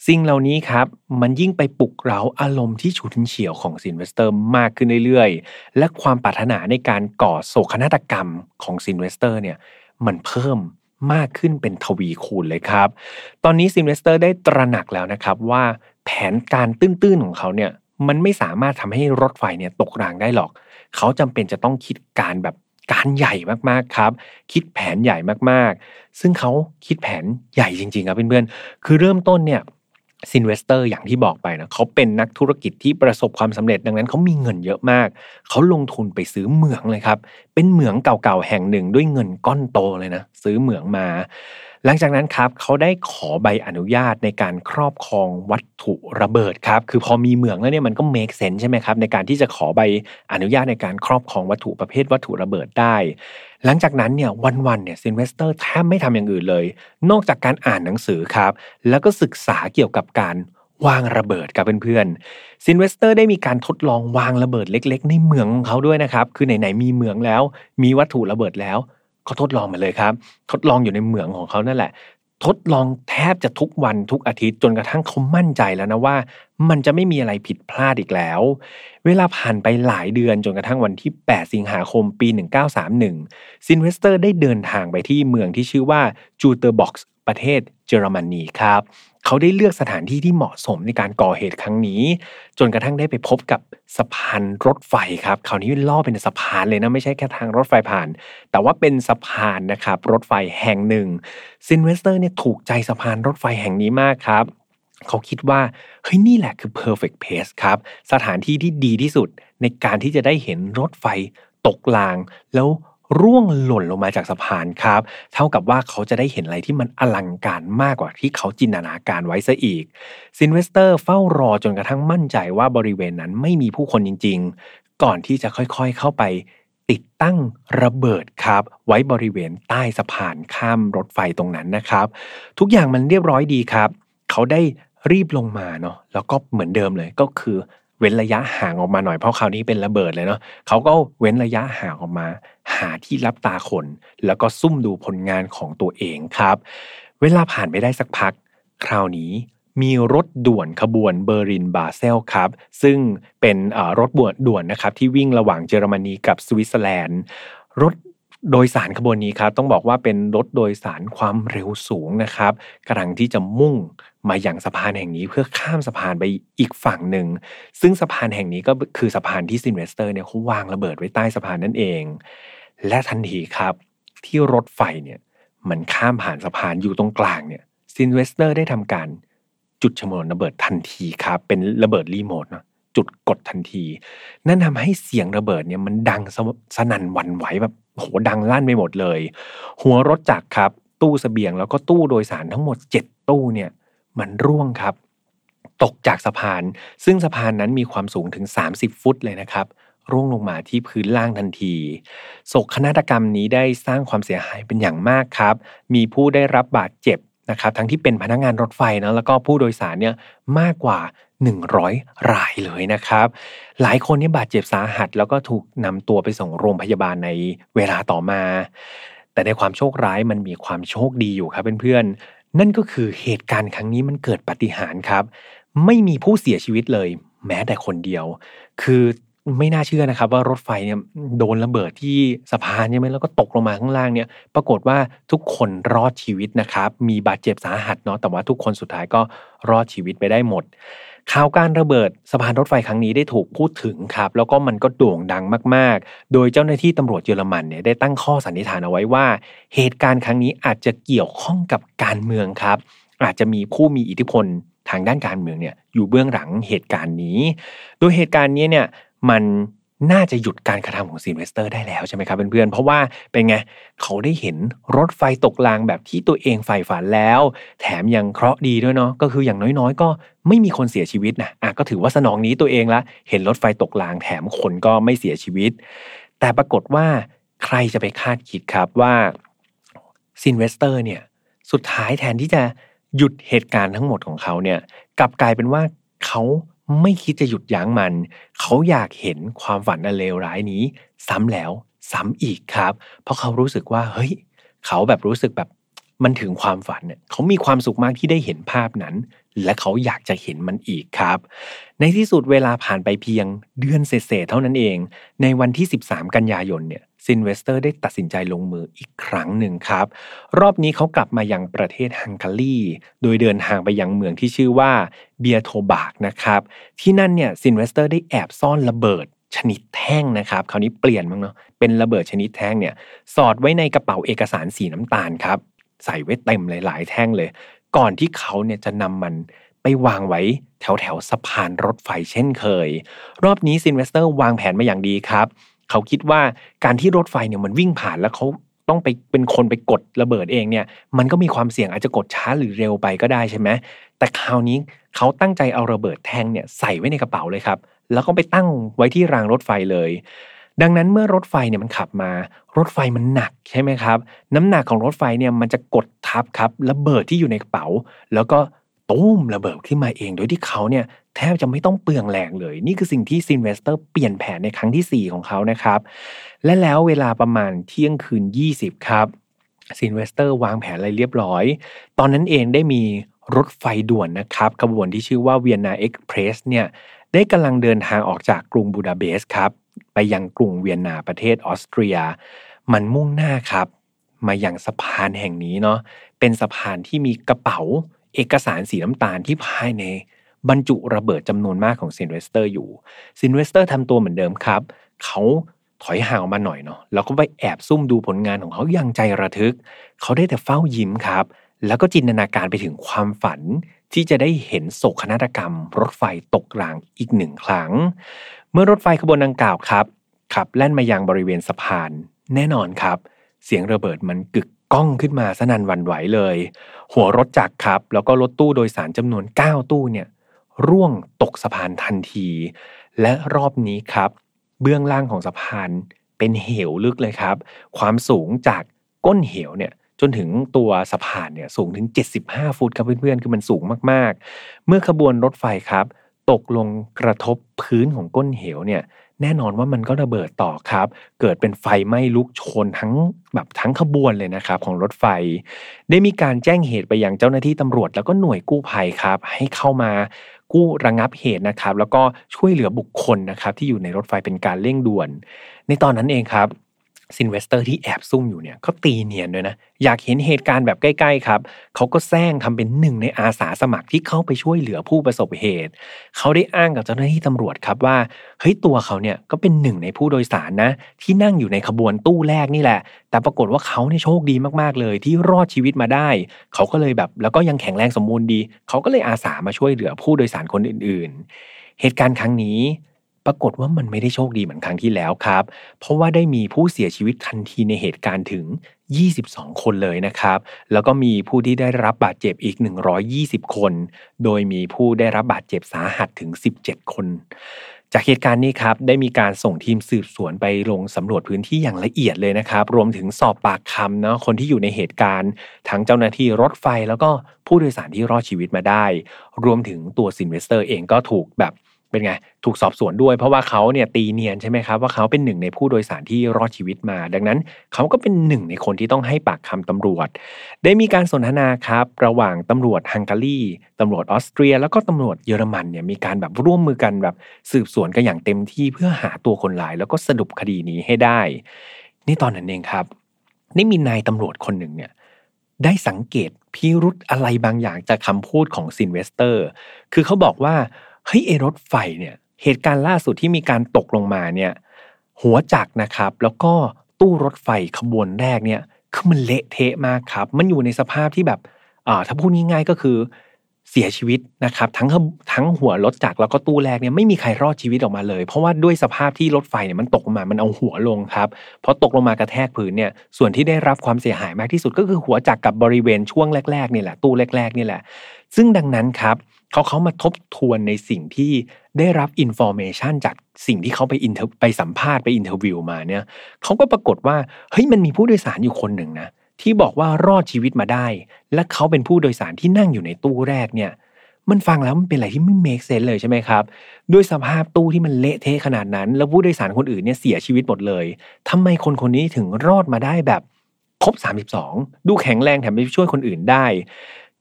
สิ่งเหล่านี้ครับ มันยิ่งไปปลุกเร้าอารมณ์ที่ฉุนเฉียวของซินเวสเตอร์มากขึ้นเรื่อยๆ และความปรารถนาในการก่อโศกนาฏกรรมของซินเวสเตอร์เนี่ยมันเพิ่มมากขึ้นเป็นทวีคูณเลยครับ ตอนนี้ซินเวสเตอร์ได้ตระหนักแล้วนะครับว่าแผนการตื้นๆของเขาเนี่ยมันไม่สามารถทำให้รถไฟเนี่ยตกรางได้หรอก เขาจำเป็นจะต้องคิดการแบบการใหญ่มากๆครับ คิดแผนใหญ่มากๆ ซึ่งเขาคิดแผนใหญ่จริงๆครับเพื่อนๆ คือเริ่มต้นเนี่ย ซินเวสเตอร์อย่างที่บอกไปนะเขาเป็นนักธุรกิจที่ประสบความสำเร็จดังนั้นเขามีเงินเยอะมาก เขาลงทุนไปซื้อเหมืองเลยครับ เป็นเหมืองเก่าๆแห่งหนึ่งด้วยเงินก้อนโตเลยนะ ซื้อเหมืองมา หลังจากนั้นครับเขาได้ขอใบอนุญาตในการครอบครองวัตถุระเบิดครับคือพอมีเหมืองแล้วเนี่ยมันก็ make sense ใช่ไหมครับในการที่จะขอใบอนุญาตในการครอบครองวัตถุประเภทวัตถุระเบิดได้ หลังจากนั้นเนี่ยวันๆเนี่ยซินเวสเตอร์แทบไม่ทำอย่างอื่นเลย นอกจากการอ่านหนังสือครับ แล้วก็ศึกษาเกี่ยวกับการวางระเบิดกับเพื่อนๆซินเวสเตอร์ได้มีการทดลองวางระเบิดเล็ก ๆ ในเหมืองของเขาด้วยนะครับ คือไหนๆมีเหมืองแล้ว มีวัตถุระเบิดแล้ว เขาทดลองมาเลยครับ ทดลองอยู่ในเหมืองของเขานั่นแหละ ทดลองแทบจะทุกวันทุกอาทิตย์จนกระทั่งเขามั่นใจแล้วนะว่า มันจะไม่มีอะไรผิดพลาดอีกแล้ว เวลาผ่านไปหลายเดือนจนกระทั่งวันที่ 8 สิงหาคมปี 1931 ซินเวสเตอร์ได้เดินทางไปที่เมืองที่ชื่อว่าจูเตอร์บ็อกซ์ประเทศเยอรมนีครับ เขาได้เลือกสถานที่ที่เหมาะสมในการก่อเหตุครั้งนี้ จนกระทั่งได้ไปพบกับสะพานรถไฟครับคราวนี้ล่อเป็นสะพานเลยนะไม่ใช่แค่ทางรถไฟผ่าน แต่ว่าเป็นสะพานนะครับรถไฟแห่งหนึ่งซินเวสเตอร์เนี่ยถูกใจสะพานรถไฟแห่งนี้มากครับเขาคิดว่าเฮ้ยนี่แหละคือ perfect place ครับสถานที่ที่ดีที่สุดในการที่จะได้เห็นรถไฟตกรางแล้ว ร่วงหล่นลงมาจากสะพานครับ เท่ากับว่าเขาจะได้เห็นอะไรที่มันอลังการมากกว่าที่เขาจินตนาการไว้ซะอีกซินเวสเตอร์เฝ้ารอจนกระทั่งมั่นใจว่าบริเวณนั้นไม่มีผู้คนจริง ๆ ก่อนที่จะค่อยๆเข้าไปติดตั้งระเบิดครับ ไว้บริเวณใต้สะพานข้ามรถไฟตรงนั้นนะครับ ทุกอย่างมันเรียบร้อยดีครับ เขาได้รีบลงมาเนาะแล้วก็เหมือนเดิมเลยก็คือ เว้นระยะห่างออกมาหน่อยเพราะคราวนี้เป็นระเบิดเลยเนาะเขาก็เว้นระยะห่างออกมา หาที่ลับตาคน แล้วก็ซุ่มดูผลงานของตัวเองครับ เวลาผ่านไปได้สักพัก คราวนี้มีรถด่วนขบวนเบอร์ลินบาเซลครับ ซึ่งเป็นรถบวด่วนนะครับที่วิ่งระหว่างเยอรมนีกับสวิตเซอร์แลนด์ รถ โดยสารขบวนนี้ครับต้องบอกว่าเป็นรถโดยสารความเร็วสูงนะครับกำลังที่จะมุ่งมาอย่างสะพานแห่งนี้เพื่อข้ามสะพานไปอีกฝั่งหนึ่ง ซึ่งสะพานแห่งนี้ก็คือสะพานที่ซินเวสเตอร์เนี่ยเขาวางระเบิดไว้ใต้สะพานนั่นเอง และทันทีครับ ที่รถไฟเนี่ยมันข้ามผ่านสะพานอยู่ตรงกลางเนี่ยซินเวสเตอร์ได้ทำการจุดชนวนระเบิดทันทีครับเป็นระเบิดรีโมทเนาะจุดกดทันที นั่นทำให้เสียงระเบิดเนี่ยมันดังสนั่นหวั่นไหวแบบ โหดังลั่นไปหมดเลย หัวรถจักรครับ ตู้สเสบียงแล้วก็ตู้โดยสารทั้งหมด 7 ตู้เนี่ยมันร่วงครับ ตกจากสะพาน ซึ่งสะพานนั้นมีความสูงถึง 30 ฟุตเลยนะครับร่วงลงมาที่พื้นล่างทันทีโศกนาฏกรรมนี้ได้สร้างความเสียหายเป็นอย่างมากครับ มีผู้ได้รับบาดเจ็บ นะครับทั้งที่เป็นพนักงานรถไฟนะแล้วก็ผู้โดยสารเนี่ยมากกว่า 100 รายเลยนะครับ หลายคนนี่บาดเจ็บสาหัส แล้วก็ถูกนำตัวไปส่งโรงพยาบาลในเวลาต่อมา แต่ในความโชคร้ายมันมีความโชคดีอยู่ครับเพื่อนๆนั่นก็คือเหตุการณ์ครั้งนี้มันเกิดปฏิหารครับ ไม่มีผู้เสียชีวิตเลย แม้แต่คนเดียว คือ ไม่น่าเชื่อนะครับ ว่ารถไฟเนี่ยโดนระเบิดที่สะพานใช่ไหมแล้วก็ตกลงมาข้างล่างเนี่ย ปรากฏว่าทุกคนรอดชีวิตนะครับ มีบาดเจ็บสาหัสเนาะแต่ว่าทุกคนสุดท้ายก็รอดชีวิตไปได้หมดข่าวการระเบิดสะพานรถไฟครั้งนี้ได้ถูกพูดถึงครับ แล้วก็มันก็โด่งดังมาก ๆ โดยเจ้าหน้าที่ตำรวจเยอรมันเนี่ยได้ตั้งข้อสันนิษฐานเอาไว้ว่า เหตุการณ์ครั้งนี้อาจจะเกี่ยวข้องกับการเมืองครับ อาจจะมีผู้มีอิทธิพลทางด้านการเมืองเนี่ยอยู่เบื้องหลังเหตุการณ์นี้ โดยเหตุการณ์นี้เนี่ย มันน่าจะหยุดการกระทำของซีนเวสเตอร์ได้แล้วใช่ไหมครับเพื่อนๆ เพราะว่าเป็นไง เขาได้เห็นรถไฟตกรางแบบที่ตัวเองใฝ่ฝันแล้ว แถมยังเคราะห์ดีด้วยเนาะก็คืออย่างน้อยๆ ก็ไม่มีคนเสียชีวิตนะอะก็ถือว่าสนอง need ตัวเองละเห็นรถไฟตกรางแถมคนก็ไม่เสียชีวิต แต่ปรากฏว่าใครจะไปคาดคิดครับว่าซินเวสเตอร์เนี่ยสุดท้ายแทนที่จะหยุดเหตุการณ์ทั้งหมดของเขาเนี่ยกลับกลายเป็นว่าเขา ไม่คิดจะหยุดยั้งมัน เขาอยากเห็นความฝันอันเลวร้ายนี้ ซ้ำแล้วซ้ำอีกครับ เพราะเขารู้สึกว่าเฮ้ย เขาแบบรู้สึกแบบมันถึงความฝันเนี่ยเขามีความสุขมากที่ได้เห็นภาพนั้น และเขาอยากจะเห็นมันอีกครับ ในที่สุดเวลาผ่านไปเพียงเดือนเศษเท่านั้นเอง ในวันที่ 13 กันยายนเนี่ยซินเวสเตอร์ได้ตัดสินใจลงมืออีกครั้งหนึ่งครับ รอบนี้เขากลับมายังประเทศฮังการี โดยเดินทางไปยังเมืองที่ชื่อว่าเบียโทบากนะครับ ที่นั่นเนี่ยซินเวสเตอร์ได้แอบซ่อนระเบิดชนิดแท่งนะครับ คราวนี้เปลี่ยนมั่งเนาะ เป็นระเบิดชนิดแท่งเนี่ย สอดไว้ในกระเป๋าเอกสารสีน้ำตาลครับ ใส่ไว้เต็มหลาย ๆ แท่งเลย ก่อนที่เขาเนี่ยจะนำมันไปวางไว้แถวแถวสะพานรถไฟเช่นเคย รอบนี้ซินเวสเตอร์วางแผนมาอย่างดีครับ เขาคิดว่าการที่รถไฟเนี่ยมันวิ่งผ่านแล้วเขาต้องไปเป็นคนไปกดระเบิดเองเนี่ย มันก็มีความเสี่ยงอาจจะกดช้าหรือเร็วไปก็ได้ใช่ไหมแต่คราวนี้เขาตั้งใจเอาระเบิดแท่งเนี่ยใส่ไว้ในกระเป๋าเลยครับ แล้วก็ไปตั้งไว้ที่รางรถไฟเลย ดังนั้นเมื่อรถไฟเนี่ยมันขับมา รถไฟมันหนักใช่ไหมครับ น้ำหนักของรถไฟเนี่ยมันจะกดทับครับระเบิดที่อยู่ในกระเป๋า แล้วก็ตู้มระเบิดขึ้นมาเอง โดยที่เขาเนี่ยแทบจะไม่ต้องเปลืองแรงเลย นี่คือสิ่งที่ซินเวสเตอร์เปลี่ยนแผนในครั้งที่ 4 ของเขานะครับ และแล้วเวลาประมาณเที่ยงคืน 20 ครับซินเวสเตอร์วางแผนอะไรเรียบร้อย ตอนนั้นเองได้มีรถไฟด่วนนะครับขบวนที่ชื่อว่าเวียนนา Express เนี่ยได้กำลังเดินทางออกจากกรุงบูดาเปสต์ครับ ไปยังกรุงเวียนนาประเทศออสเตรีย มันมุ่งหน้าครับ มายังสะพานแห่งนี้เนาะเป็นสะพานที่มีกระเป๋าเอกสารสีน้ำตาลที่ภายในบรรจุระเบิดจำนวนมากของซินเวสเตอร์อยู่ซินเวสเตอร์ทำตัวเหมือนเดิมครับ เขาถอยห่างออกมาหน่อยเนาะแล้วก็ไปแอบซุ่มดูผลงานของเขาอย่างใจระทึก เขาได้แต่เฝ้ายิ้มครับ แล้วก็จินตนาการไปถึงความฝันที่จะได้เห็นโศกนาฏกรรม รถไฟตกรางอีกหนึ่งครั้งเมื่อรถไฟขบวนดังกล่าวครับขับแล่นมายังบริเวณสะพาน แน่นอนครับ เสียงระเบิดมันกึกก้องขึ้นมาสนั่นวันไหวเลย หัวรถจักรครับ แล้วก็รถตู้โดยสารจำนวน 9 ตู้เนี่ยร่วงตกสะพานทันที และรอบนี้ครับ เบื้องล่างของสะพานเป็นเหวลึกเลยครับ ความสูงจากก้นเหวเนี่ยจนถึงตัวสะพานเนี่ยสูงถึง 75 ฟุตครับเพื่อนๆ คือมันสูงมากๆ เมื่อขบวนรถไฟครับ ตกลงกระทบพื้นของก้นเหวเนี่ยแน่นอนว่ามันก็ระเบิดต่อครับ เกิดเป็นไฟไหม้ลุกโชนทั้งแบบทั้งขบวนเลยนะครับของรถไฟ ได้มีการแจ้งเหตุไปยังเจ้าหน้าที่ตำรวจแล้วก็หน่วยกู้ภัยครับ ให้เข้ามากู้ระงับเหตุนะครับ แล้วก็ช่วยเหลือบุคคลนะครับที่อยู่ในรถไฟเป็นการเร่งด่วน ในตอนนั้นเองครับ ซินเวสเตอร์ที่แอบซุ่มอยู่เนี่ยก็ตีเนียนด้วยนะ อยากเห็นเหตุการณ์แบบใกล้ ๆ ครับเขาก็แสร้งทำเป็นหนึ่งในอาสาสมัครที่เข้าไปช่วยเหลือผู้ประสบเหตุ เขาได้อ้างกับเจ้าหน้าที่ตำรวจครับว่าเฮ้ยตัวเขาเนี่ยก็เป็นหนึ่งในผู้โดยสารนะ ที่นั่งอยู่ในขบวนตู้แรกนี่แหละ แต่ปรากฏว่าเขาเนี่ยโชคดีมากๆเลยที่รอดชีวิตมาได้ เขาก็เลยแบบแล้วก็ยังแข็งแรงสมบูรณ์ดี เขาก็เลยอาสามาช่วยเหลือผู้โดยสารคนอื่น ๆ เหตุการณ์ครั้งนี้ ปรากฏว่ามันไม่ได้โชคดีเหมือนครั้งที่แล้วครับ เพราะว่าได้มีผู้เสียชีวิตทันทีในเหตุการณ์ถึง 22 คนเลยนะครับ แล้วก็มีผู้ที่ได้รับบาดเจ็บอีก 120 คน โดยมีผู้ได้รับบาดเจ็บสาหัสถึง 17 คน จากเหตุการณ์นี้ครับ ได้มีการส่งทีมสืบสวนไปลงสำรวจพื้นที่อย่างละเอียดเลยนะครับ รวมถึงสอบปากคำเนาะคนที่อยู่ในเหตุการณ์ ทั้งเจ้าหน้าที่รถไฟแล้วก็ผู้โดยสารที่รอดชีวิตมาได้ รวมถึงตัวซินเวสเตอร์เองก็ถูกแบบ เป็นไงถูกสอบสวนด้วย เพราะว่าเขาเนี่ยตีเนียนใช่ไหมครับว่าเขาเป็นหนึ่งในผู้โดยสารที่รอดชีวิตมา ดังนั้นเขาก็เป็นหนึ่งในคนที่ต้องให้ปากคำตำรวจ ได้มีการสนทนาครับ ระหว่างตำรวจฮังการีตำรวจออสเตรีย แล้วก็ตำรวจเยอรมันเนี่ยมีการแบบร่วมมือกันแบบสืบสวนกันอย่างเต็มที่เพื่อหาตัวคนร้าย แล้วก็สรุปคดีนี้ให้ได้ นี่ตอนนั้นเองครับนี่มีนายตำรวจคนหนึ่งเนี่ยได้สังเกตพิรุธอะไรบางอย่างจากคำพูดของซินเวสเตอร์ คือเขาบอกว่า เฮ้ยเอรถไฟเนี่ยเหตุการณ์ล่าสุดที่มีการตกลงมาเนี่ยหัวจักรนะครับ แล้วก็ตู้รถไฟขบวนแรกเนี่ยคือมันเละเทะมากครับ มันอยู่ในสภาพที่แบบอ่าถ้าพูดง่ายๆก็คือเสียชีวิตนะครับทั้งทั้งหัวรถจักรแล้วก็ตู้แรกเนี่ยไม่มีใครรอดชีวิตออกมาเลย เพราะว่าด้วยสภาพที่รถไฟเนี่ยมันตกลงมา มันเอาหัวลงครับพอตกลงมากระแทกพื้นเนี่ยส่วนที่ได้รับความเสียหายมากที่สุดก็คือหัวจักรกับบริเวณช่วงแรกๆนี่แหละตู้แรกๆนี่แหละ ซึ่งดังนั้นครับ เขาเขามาทบทวนในสิ่งที่ได้รับ information จากสิ่งที่เขาไปอินเทอร์ไปสัมภาษณ์ไป interview มาเนี่ยเขาก็ปรากฏว่าเฮ้ยมันมีผู้โดยสารอยู่คนหนึ่งนะที่บอกว่ารอดชีวิตมาได้ และเขาเป็นผู้โดยสารที่นั่งอยู่ในตู้แรกเนี่ยมันฟังแล้วมันเป็นอะไรที่ไม่ make sense เลยใช่ไหมครับ ด้วยสภาพตู้ที่มันเละเทะขนาดนั้น แล้วผู้โดยสารคนอื่นเนี่ยเสียชีวิตหมดเลยทำไมคนคนนี้ถึงรอดมาได้แบบครบ 32 ดูแข็งแรงแถมไปช่วยคนอื่นได้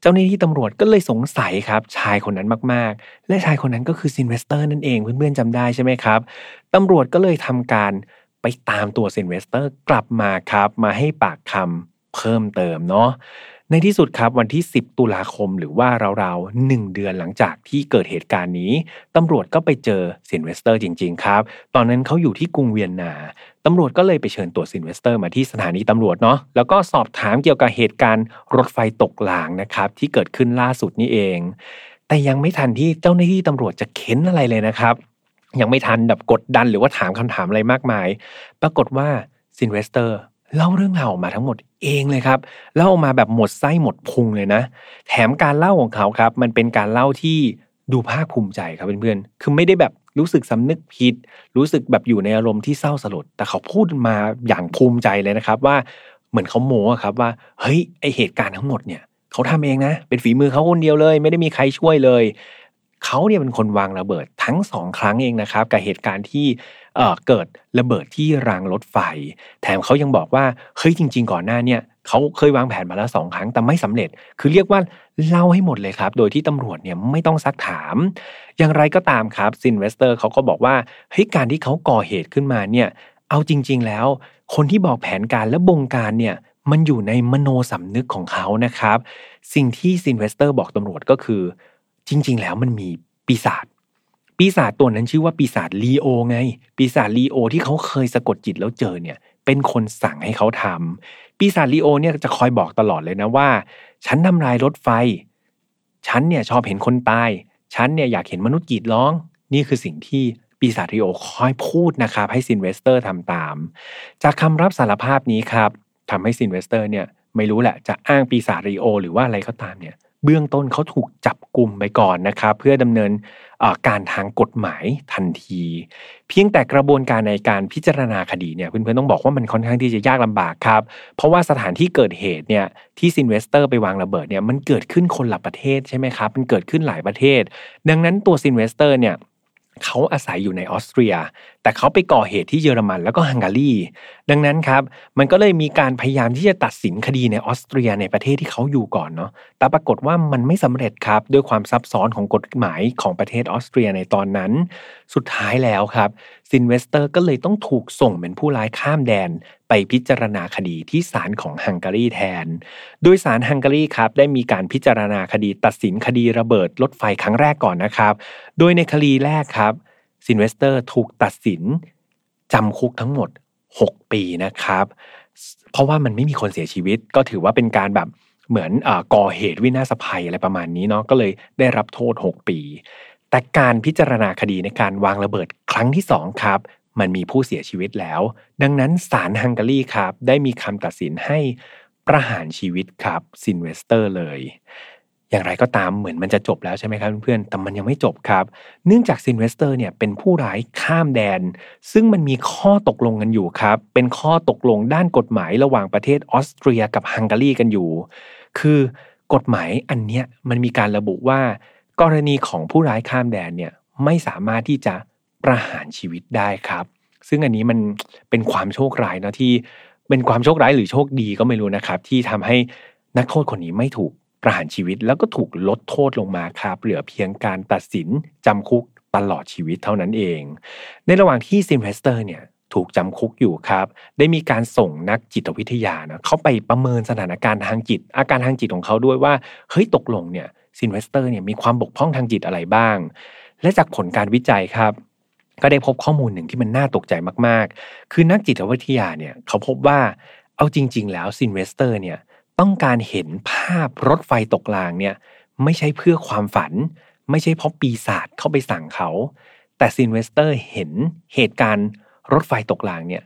จ้าหน้าที่ตำรวจก็เลยสงสัยครับชายคนนั้นมากๆ และชายคนนั้นก็คือซินเวสเตอร์นั่นเองเพื่อนๆจำได้ใช่ไหมครับตำรวจก็เลยทำการไปตามตัวซินเวสเตอร์กลับมาครับมาให้ปากคำเพิ่มเติมเนาะในที่สุดครับวันที่ 10 ตุลาคมหรือว่าราวๆ1เดือนหลังจากที่เกิดเหตุการณ์นี้ตำรวจก็ไปเจอซินเวสเตอร์จริง ๆ ครับ ตอนนั้นเขาอยู่ที่กรุงเวียนนา ตำรวจก็เลยไปเชิญตัวซินเวสเตอร์มาที่สถานีตำรวจเนาะแล้วก็สอบถามเกี่ยวกับเหตุการณ์รถไฟตกรางนะครับที่เกิดขึ้นล่าสุดนี่เอง แต่ยังไม่ทันที่เจ้าหน้าที่ตำรวจจะเค้นอะไรเลยนะครับ ยังไม่ทันแบบกดดันหรือว่าถามคำถามอะไรมากมาย ปรากฏว่าซินเวสเตอร์เล่าเรื่องราวออกมาทั้งหมดเองเลยครับเล่าออกมาแบบหมดไส้หมดพุงเลยนะ แถมการเล่าของเขาครับ มันเป็นการเล่าที่ดูภาคภูมิใจครับเพื่อนๆ คือไม่ได้แบบ รู้สึกสำนึกผิด รู้สึกแบบอยู่ในอารมณ์ที่เศร้าสลด แต่เขาพูดมาอย่างภูมิใจเลยนะครับว่าเหมือนเขาโม้ครับว่าเฮ้ยไอเหตุการณ์ทั้งหมดเนี่ยเขาทำเองนะ เป็นฝีมือเขาคนเดียวเลย ไม่ได้มีใครช่วยเลยเขาเนี่ยเป็นคนวางระเบิดทั้งสองครั้งเองนะครับ กับเหตุการณ์ที่เกิดระเบิดที่รางรถไฟ แถมเขายังบอกว่าเฮ้ยจริง ๆ ก่อนหน้าเนี่ย เขาเคยวางแผนมาแล้วสองครั้งแต่ไม่สำเร็จ คือเรียกว่าเล่าให้หมดเลยครับ โดยที่ตำรวจเนี่ยไม่ต้องซักถาม อย่างไรก็ตามครับซินเวสเตอร์เขาก็บอกว่าเฮ้ยการที่เขาก่อเหตุขึ้นมาเนี่ยเอาจริง ๆ แล้ว คนที่บอกแผนการและบงการเนี่ยมันอยู่ในมโนสำนึกของเขานะครับ สิ่งที่ซินเวสเตอร์บอกตำรวจก็คือ จริง ๆ แล้วมันมีปีศาจปีศาจตัวนั้นชื่อว่าปีศาจลีโอไง ปีศาจลีโอที่เขาเคยสะกดจิตแล้วเจอเนี่ย เป็นคนสั่งให้เขาทำ ปีศาจลีโอเนี่ยจะคอยบอกตลอดเลยนะว่า ฉันทำลายรถไฟ ฉันเนี่ยชอบเห็นคนตาย ฉันเนี่ยอยากเห็นมนุษย์กรีดร้อง นี่คือสิ่งที่ปีศาจลีโอคอยพูดนะครับให้ซินเวสเตอร์ทำตาม จากคำรับสารภาพนี้ครับทำให้ซินเวสเตอร์เนี่ยไม่รู้แหละจะอ้างปีศาจลีโอ หรือว่าอะไรก็ตามเนี่ย เบื้องต้นเขาถูกจับกลุ่มไปก่อนนะครับ เพื่อดำเนินการทางกฎหมายทันที เพียงแต่กระบวนการในการพิจารณาคดีเนี่ยเพื่อนๆต้องบอกว่ามันค่อนข้างที่จะยากลำบากครับ เพราะว่าสถานที่เกิดเหตุเนี่ยที่ซินเวสเตอร์ไปวางระเบิดเนี่ยมันเกิดขึ้นคนละประเทศใช่ไหมครับ มันเกิดขึ้นหลายประเทศ ดังนั้นตัวซินเวสเตอร์เนี่ย เขาอาศัยอยู่ในออสเตรีย แต่เขาไปก่อเหตุที่เยอรมันแล้วก็ฮังการี ดังนั้นครับ มันก็เลยมีการพยายามที่จะตัดสินคดีในออสเตรียในประเทศที่เขาอยู่ก่อนเนาะ แต่ปรากฏว่ามันไม่สำเร็จครับ ด้วยความซับซ้อนของกฎหมายของประเทศออสเตรียในตอนนั้น สุดท้ายแล้วครับซินเวสเตอร์ก็เลยต้องถูกส่งเป็นผู้ร้ายข้ามแดน ไปพิจารณาคดีที่ศาลของฮังการีแทน โดยศาลฮังการีครับได้มีการพิจารณาคดีตัดสินคดีระเบิดรถไฟครั้งแรกก่อนนะครับ โดยในคดีแรกครับซินเวสเตอร์ถูกตัดสินจำคุกทั้งหมด 6 ปีนะครับ เพราะว่ามันไม่มีคนเสียชีวิตก็ถือว่าเป็นการแบบเหมือนก่อเหตุวินาศภัยอะไรประมาณนี้เนาะก็เลยได้รับโทษ 6 ปี แต่การพิจารณาคดีในการวางระเบิดครั้งที่ 2 ครับ มันมีผู้เสียชีวิตแล้ว ดังนั้นศาลฮังการีครับ ได้มีคำตัดสินให้ประหารชีวิตครับซินเวสเตอร์เลย อย่างไรก็ตามเหมือนมันจะจบแล้วใช่ไหมครับเพื่อนๆแต่มันยังไม่จบครับ เนื่องจากซินเวสเตอร์เนี่ยเป็นผู้ร้ายข้ามแดน ซึ่งมันมีข้อตกลงกันอยู่ครับ เป็นข้อตกลงด้านกฎหมายระหว่างประเทศออสเตรียกับฮังการีกันอยู่ คือกฎหมายอันเนี้ยมันมีการระบุว่า กรณีของผู้ร้ายข้ามแดนเนี่ยไม่สามารถที่จะ ประหารชีวิตได้ครับ ซึ่งอันนี้มันเป็นความโชคร้ายนะที่เป็นความโชคร้ายหรือโชคดีก็ไม่รู้นะครับ ที่ทำให้นักโทษคนนี้ไม่ถูกประหารชีวิต แล้วก็ถูกลดโทษลงมาครับเหลือเพียงการตัดสินจำคุกตลอดชีวิตเท่านั้นเอง ในระหว่างที่ซินเวสเตอร์เนี่ยถูกจำคุกอยู่ครับ ได้มีการส่งนักจิตวิทยานะเข้าไปประเมินสถานการณ์ทางจิต อาการทางจิตของเขาด้วยว่า เฮ้ยตกลงเนี่ยซินเวสเตอร์เนี่ยมีความบกพร่องทางจิตอะไรบ้าง และจากผลการวิจัยครับ ก็ได้พบข้อมูลหนึ่งที่มันน่าตกใจมากๆ คือนักจิตวิทยาเนี่ยเขาพบว่าเอาจริง ๆ แล้วซินเวสเตอร์เนี่ยต้องการเห็นภาพรถไฟตกรางเนี่ยไม่ใช่เพื่อความฝัน ไม่ใช่เพราะปีศาจเข้าไปสั่งเขา แต่ซินเวสเตอร์เห็นเหตุการณ์รถไฟตกรางเนี่ย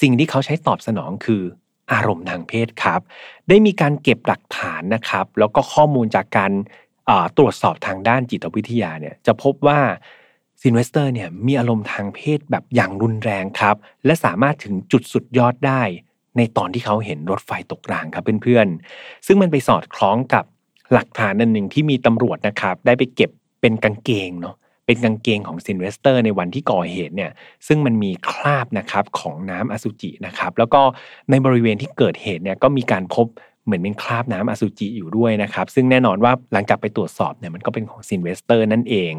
สิ่งที่เขาใช้ตอบสนองคืออารมณ์ทางเพศครับ ได้มีการเก็บหลักฐานนะครับ แล้วก็ข้อมูลจากการตรวจสอบทางด้านจิตวิทยาเนี่ยจะพบว่า ซินเวสเตอร์เนี่ยมีอารมณ์ทางเพศแบบอย่างรุนแรงครับ และสามารถถึงจุดสุดยอดได้ ในตอนที่เขาเห็นรถไฟตกรางครับเพื่อนๆ ซึ่งมันไปสอดคล้องกับหลักฐานอันหนึ่งที่มีตำรวจนะครับ ได้ไปเก็บเป็นกางเกงเนาะเป็นกางเกงของซินเวสเตอร์ในวันที่ก่อเหตุเนี่ยซึ่งมันมีคราบนะครับของน้ำอสุจินะครับ แล้วก็ในบริเวณที่เกิดเหตุเนี่ยก็มีการพบ เหมือนเป็นคราบน้ำอสุจิอยู่ด้วยนะครับ ซึ่งแน่นอนว่าหลังจากไปตรวจสอบเนี่ยมันก็เป็นของซินเวสเตอร์นั่นเอง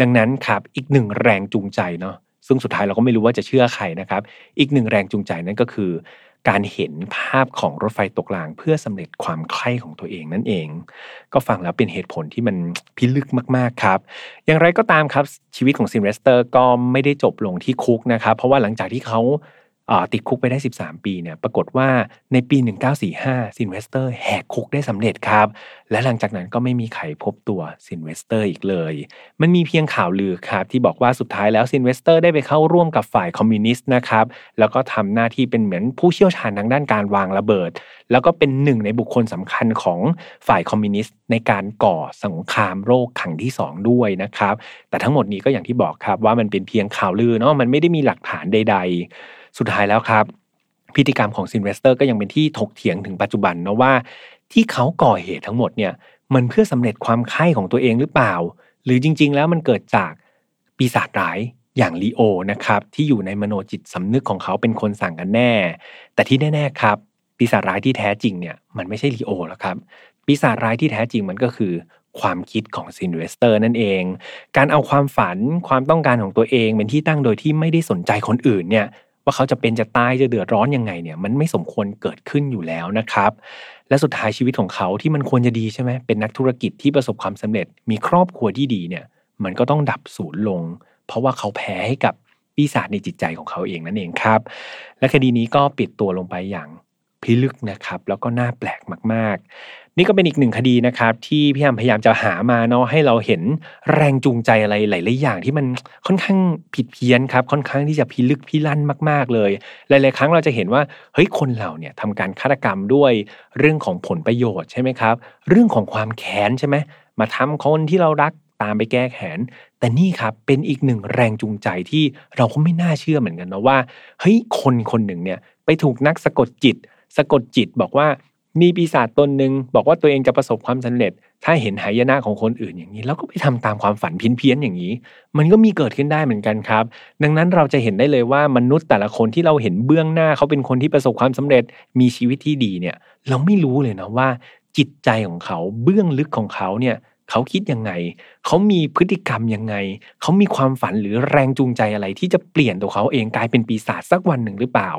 ดังนั้นครับอีกหนึ่งแรงจูงใจเนาะซึ่งสุดท้ายเราก็ไม่รู้ว่าจะเชื่อใครนะครับ อีกหนึ่งแรงจูงใจนั่นก็คือ การเห็นภาพของรถไฟตกราง เพื่อสำเร็จความใคร่ของตัวเองนั่นเอง ก็ฟังแล้วเป็นเหตุผลที่มันพิลึกมากๆครับ อย่างไรก็ตามครับชีวิตของซินเวสเตอร์ก็ไม่ได้จบลงที่คุกนะครับ เพราะว่าหลังจากที่เขา ติดคุกไปได้ 13 ปีเนี่ยปรากฏว่าในปี 1945ซินเวสเตอร์แหกคุกได้สำเร็จครับ และหลังจากนั้นก็ไม่มีใครพบตัวซินเวสเตอร์อีกเลย มันมีเพียงข่าวลือครับที่บอกว่าสุดท้ายแล้วซินเวสเตอร์ได้ไปเข้าร่วมกับฝ่ายคอมมิวนิสต์นะครับแล้วก็ทำหน้าที่เป็นเหมือนผู้เชี่ยวชาญทางด้านการวางระเบิด แล้วก็เป็นหนึ่งในบุคคลสำคัญของฝ่ายคอมมิวนิสต์ในการก่อสงครามโลกครั้งที่ 2 ด้วยนะครับแต่ทั้งหมดนี้ก็อย่างที่บอกครับว่ามันเป็นเพียงข่าวลือเนาะมันไม่ได้มีหลักฐานใด ๆ สุดท้ายแล้วครับ พฤติกรรมของซินเวสเตอร์ก็ยังเป็นที่ถกเถียงถึงปัจจุบันนะว่า ที่เขาก่อเหตุทั้งหมดเนี่ยมันเพื่อสำเร็จความใคร่ของตัวเองหรือเปล่า หรือจริง ๆ แล้วมันเกิดจากปีศาจร้ายอย่างลีโอนะครับที่อยู่ในมโนจิตสำนึกของเขาเป็นคนสั่งกันแน่ แต่ที่แน่ๆครับ ปีศาจร้ายที่แท้จริงเนี่ยมันไม่ใช่ลีโอแล้วครับปีศาจร้ายที่แท้จริงมันก็คือความคิดของซินเวสเตอร์นั่นเอง การเอาความฝันความต้องการของตัวเองเป็นที่ตั้งโดยที่ไม่ได้สนใจคนอื่นเนี่ย ว่าเขาจะเป็นจะตายจะเดือดร้อนยังไงเนี่ยมันไม่สมควรเกิดขึ้นอยู่แล้วนะครับ และสุดท้ายชีวิตของเขาที่มันควรจะดีใช่ไหมเป็นนักธุรกิจที่ประสบความสำเร็จ มีครอบครัวที่ดีเนี่ย มันก็ต้องดับสูญลง เพราะว่าเขาแพ้ให้กับปีศาจในจิตใจของเขาเองนั่นเองครับ และคดีนี้ก็ปิดตัวลงไปอย่างพิลึกนะครับ แล้วก็น่าแปลกมาก นี่ก็เป็นอีกหนึ่งคดีนะครับ ที่พี่ยามพยายามจะหามาเนาะให้เราเห็นแรงจูงใจอะไรหลายๆอย่างที่มันค่อนข้างผิดเพี้ยนครับ ค่อนข้างที่จะพิลึกพิลั่นมาก ๆเลย หลาย ๆ ครั้งเราจะเห็นว่าเฮ้ยคนเราเนี่ยทำการฆาตกรรมด้วยเรื่องของผลประโยชน์ใช่ไหมครับ เรื่องของความแค้นใช่ไหมมาทำคนที่เรารักตามไปแก้แค้นแต่นี่ครับเป็นอีกหนึ่งแรงจูงใจที่เราก็ไม่น่าเชื่อเหมือนกันนะว่าเฮ้ยคนคนหนึ่งเนี่ยไปถูกนักสะกดจิต สะกดจิตบอกว่า มีปีศาจตนหนึ่งบอกว่าตัวเองจะประสบความสำเร็จ ถ้าเห็นหายนะของคนอื่นอย่างนี้ แล้วก็ไปทำตามความฝันเพี้ยนๆอย่างนี้ มันก็มีเกิดขึ้นได้เหมือนกันครับ ดังนั้นเราจะเห็นได้เลยว่ามนุษย์แต่ละคนที่เราเห็นเบื้องหน้าเขาเป็นคนที่ประสบความสำเร็จ มีชีวิตที่ดีเนี่ย เราไม่รู้เลยนะว่า จิตใจของเขาเบื้องลึกของเขาเนี่ยเขาคิดยังไง เขามีพฤติกรรมยังไง เขามีความฝันหรือแรงจูงใจอะไรที่จะเปลี่ยนตัวเขาเองกลายเป็นปีศาจสักวันหนึ่งหรือเปล่า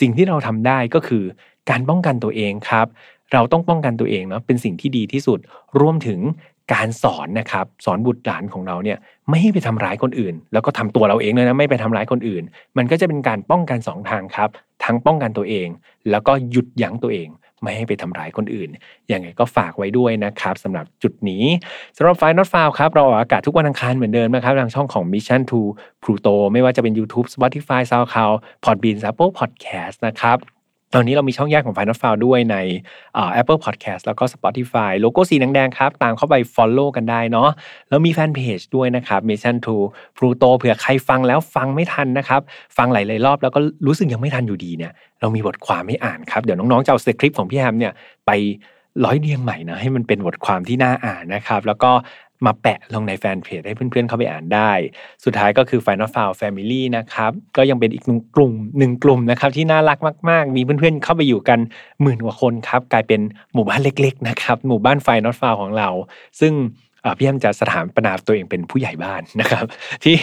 สิ่งที่เราทำได้ก็คือ การป้องกันตัวเองครับ เราต้องป้องกันตัวเองเนาะเป็นสิ่งที่ดีที่สุดรวมถึงการสอนนะครับสอนบุตรหลานของเราเนี่ยไม่ให้ไปทำร้ายคนอื่น แล้วก็ทำตัวเราเองเลยนะไม่ไปทำร้ายคนอื่น มันก็จะเป็นการป้องกันสองทางครับ ทั้งป้องกันตัวเอง แล้วก็หยุดยั้งตัวเอง ไม่ให้ไปทำร้ายคนอื่นยังไงก็ฝากไว้ด้วยนะครับสำหรับจุดนี้สำหรับไฟน์นอตฟาวครับเราออกอากาศทุกวันอังคารเหมือนเดิมนะครับทางช่องของ Mission to Pluto ไม่ว่าจะเป็น YouTube Spotify SoundCloud Podbean Apple Podcast นะครับ ตอนนี้เรามีช่องแยกของ Final f i l e ด้วยใน Apple Podcast แล้วก็ Spotify โลโก้สีแดงๆครับ ตามเข้าไป Follow กันได้เนาะแล้วมีแฟนเพจด้วยนะครับ Mission to Pluto เผื่อใครฟังแล้วฟังไม่ทันนะครับ ฟังหลายๆรอบแล้วก็รู้สึกยังไม่ทันอยู่ดีเนี่ยเรามีบทความให้อ่านครับ เดี๋ยวน้องๆจะเอาสคริปต์ของพี่แฮมเนี่ยไปร้อยเรียงใหม่นะให้มันเป็นบทความที่น่าอ่านนะครับ แล้วก็มาแปะลงในแฟนเพจให้เพื่อนๆเข้าไปอ่านได้ สุดท้ายก็คือ Final f i l e Family นะครับ ก็ยังเป็นอีกหนึ่งกลุ่มหนึ่งกลุ่มนะครับที่น่ารักมาก ๆ มีเพื่อนๆเข้าไปอยู่กันหมื่นกว่าคนครับ กลายเป็นหมู่บ้านเล็ก ๆ นะครับ หมู่บ้าน Final f i l e ของเรา ซึ่ง พี่แอมจะสถานปนาตัวเองเป็นผู้ใหญ่บ้านนะครับ ที่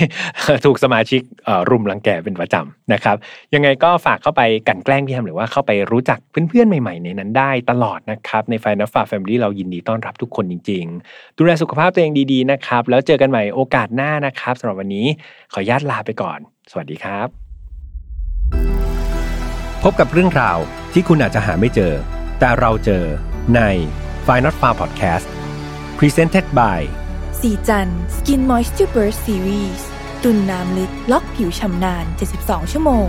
ถูกสมาชิกรุมรังแกเป็นประจำนะครับ ยังไงก็ฝากเข้าไปกันแกล้งพี่แอมหรือว่าเข้าไปรู้จักเพื่อนๆใหม่ๆในนั้นได้ตลอดนะครับในไฟนัฟฟาแฟมิลี่เรายินดีต้อนรับทุกคนจริง ๆ ดูแลสุขภาพตัวเองดีๆนะครับ แล้วเจอกันใหม่โอกาสหน้านะครับสำหรับวันนี้ขออนุญาตลาไปก่อน สวัสดีครับ พบกับเรื่องราวที่คุณอาจจะหาไม่เจอ แต่เราเจอใน f i n a l f a r Podcast Presented by สีจัน Skin Moisture Burst Series ตุนน้ำลึกล็อกผิวชำนาน 72 ชั่วโมง